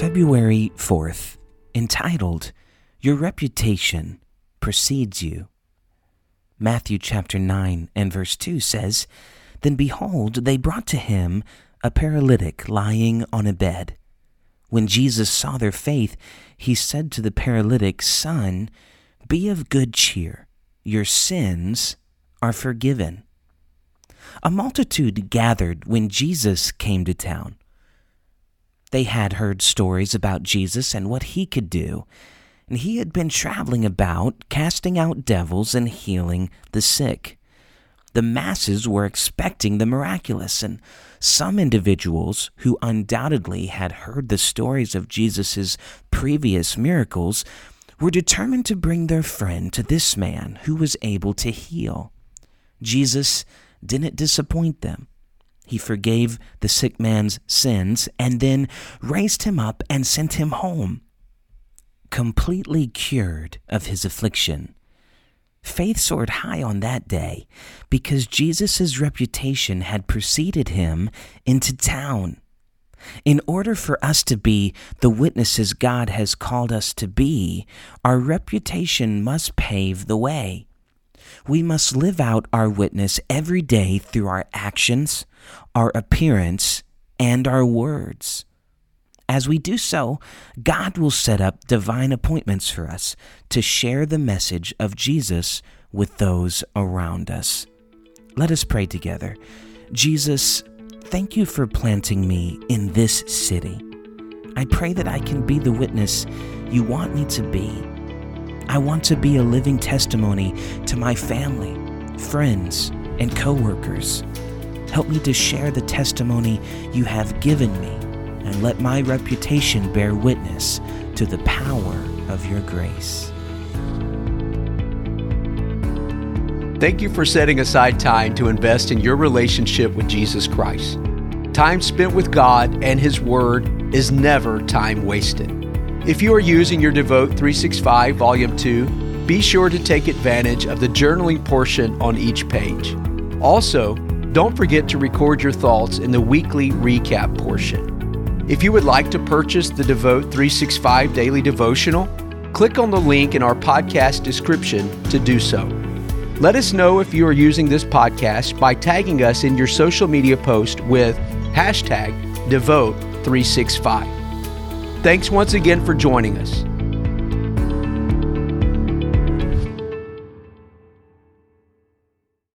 February 4th, entitled, Your Reputation Precedes You. Matthew chapter 9 and verse 2 says, Then behold, they brought to him a paralytic lying on a bed. When Jesus saw their faith, he said to the paralytic, Son, be of good cheer, your sins are forgiven. A multitude gathered when Jesus came to town. They had heard stories about Jesus and what he could do, and he had been traveling about, casting out devils and healing the sick. The masses were expecting the miraculous, and some individuals who undoubtedly had heard the stories of Jesus' previous miracles were determined to bring their friend to this man who was able to heal. Jesus didn't disappoint them. He forgave the sick man's sins and then raised him up and sent him home, completely cured of his affliction. Faith soared high on that day because Jesus' reputation had preceded him into town. In order for us to be the witnesses God has called us to be, our reputation must pave the way. We must live out our witness every day through our actions, our appearance, and our words. As we do so, God will set up divine appointments for us to share the message of Jesus with those around us. Let us pray together. Jesus, thank you for planting me in this city. I pray that I can be the witness you want me to be. I want to be a living testimony to my family, friends, and coworkers. Help me to share the testimony you have given me and let my reputation bear witness to the power of your grace. Thank you for setting aside time to invest in your relationship with Jesus Christ. Time spent with God and His Word is never time wasted. If you are using your Devote 365 Volume 2, be sure to take advantage of the journaling portion on each page. Also, don't forget to record your thoughts in the weekly recap portion. If you would like to purchase the Devote 365 Daily Devotional, click on the link in our podcast description to do so. Let us know if you are using this podcast by tagging us in your social media post with hashtag Devote365. Thanks once again for joining us.